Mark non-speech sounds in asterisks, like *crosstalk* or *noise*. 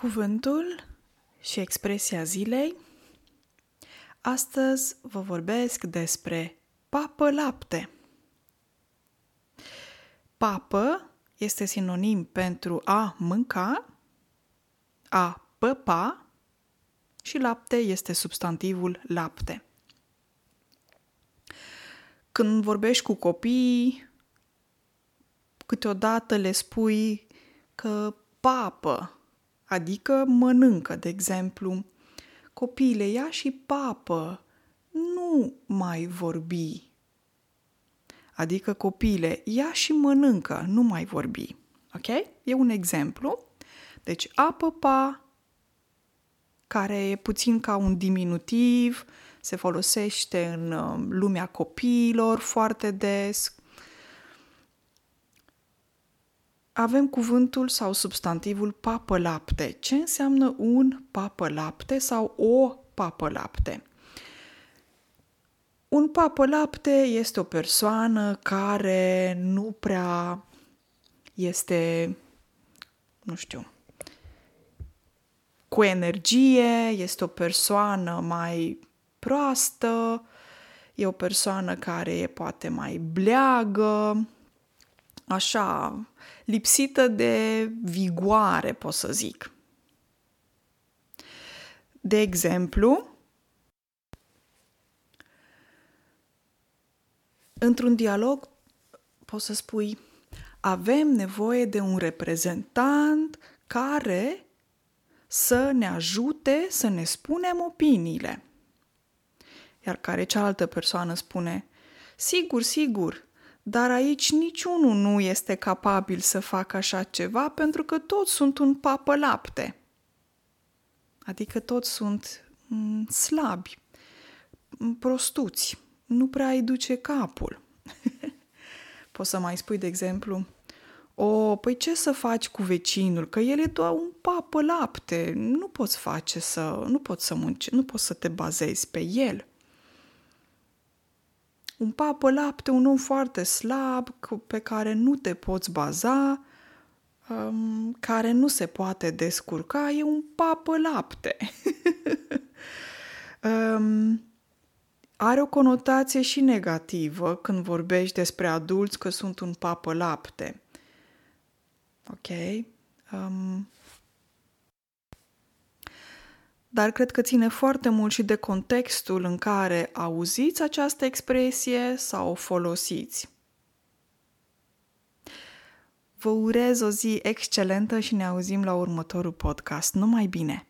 Cuvântul și expresia zilei. Astăzi vă vorbesc despre papă lapte. Papă este sinonim pentru a mânca, a păpa și lapte este substantivul lapte. Când vorbești cu copiii, câteodată le spui că papă adică mănâncă, de exemplu. Copiile, ia și papă, nu mai vorbi. Adică copiile, ia și mănâncă, nu mai vorbi. Ok? E un exemplu. Deci, apă pa, care e puțin ca un diminutiv, se folosește în uh, lumea copiilor foarte des, avem cuvântul sau substantivul papă-lapte. Ce înseamnă un papă-lapte sau o papă-lapte? Un papă-lapte este o persoană care nu prea este, nu știu, cu energie, este o persoană mai proastă, e o persoană care e poate mai bleagă, așa, lipsită de vigoare, pot să zic. De exemplu, într-un dialog poți să spui avem nevoie de un reprezentant care să ne ajute să ne spunem opiniile. Iar care cealaltă persoană spune, sigur, sigur, dar aici niciunul nu este capabil să facă așa ceva pentru că toți sunt un papă lapte. Adică toți sunt mm, slabi, mm, prostuți, nu prea îi duce capul. *laughs* Poți să mai spui, de exemplu, o, păi ce să faci cu vecinul? Că el e doar un papă lapte, nu poți face să, nu poți să munci, nu poți să te bazezi pe el un papă lapte, un om foarte slab, pe care nu te poți baza, um, care nu se poate descurca, e un papă lapte. *laughs* um, are o conotație și negativă când vorbești despre adulți că sunt un papă lapte. Ok? Um, dar cred că ține foarte mult și de contextul în care auziți această expresie sau o folosiți. Vă urez o zi excelentă și ne auzim la următorul podcast. Numai bine!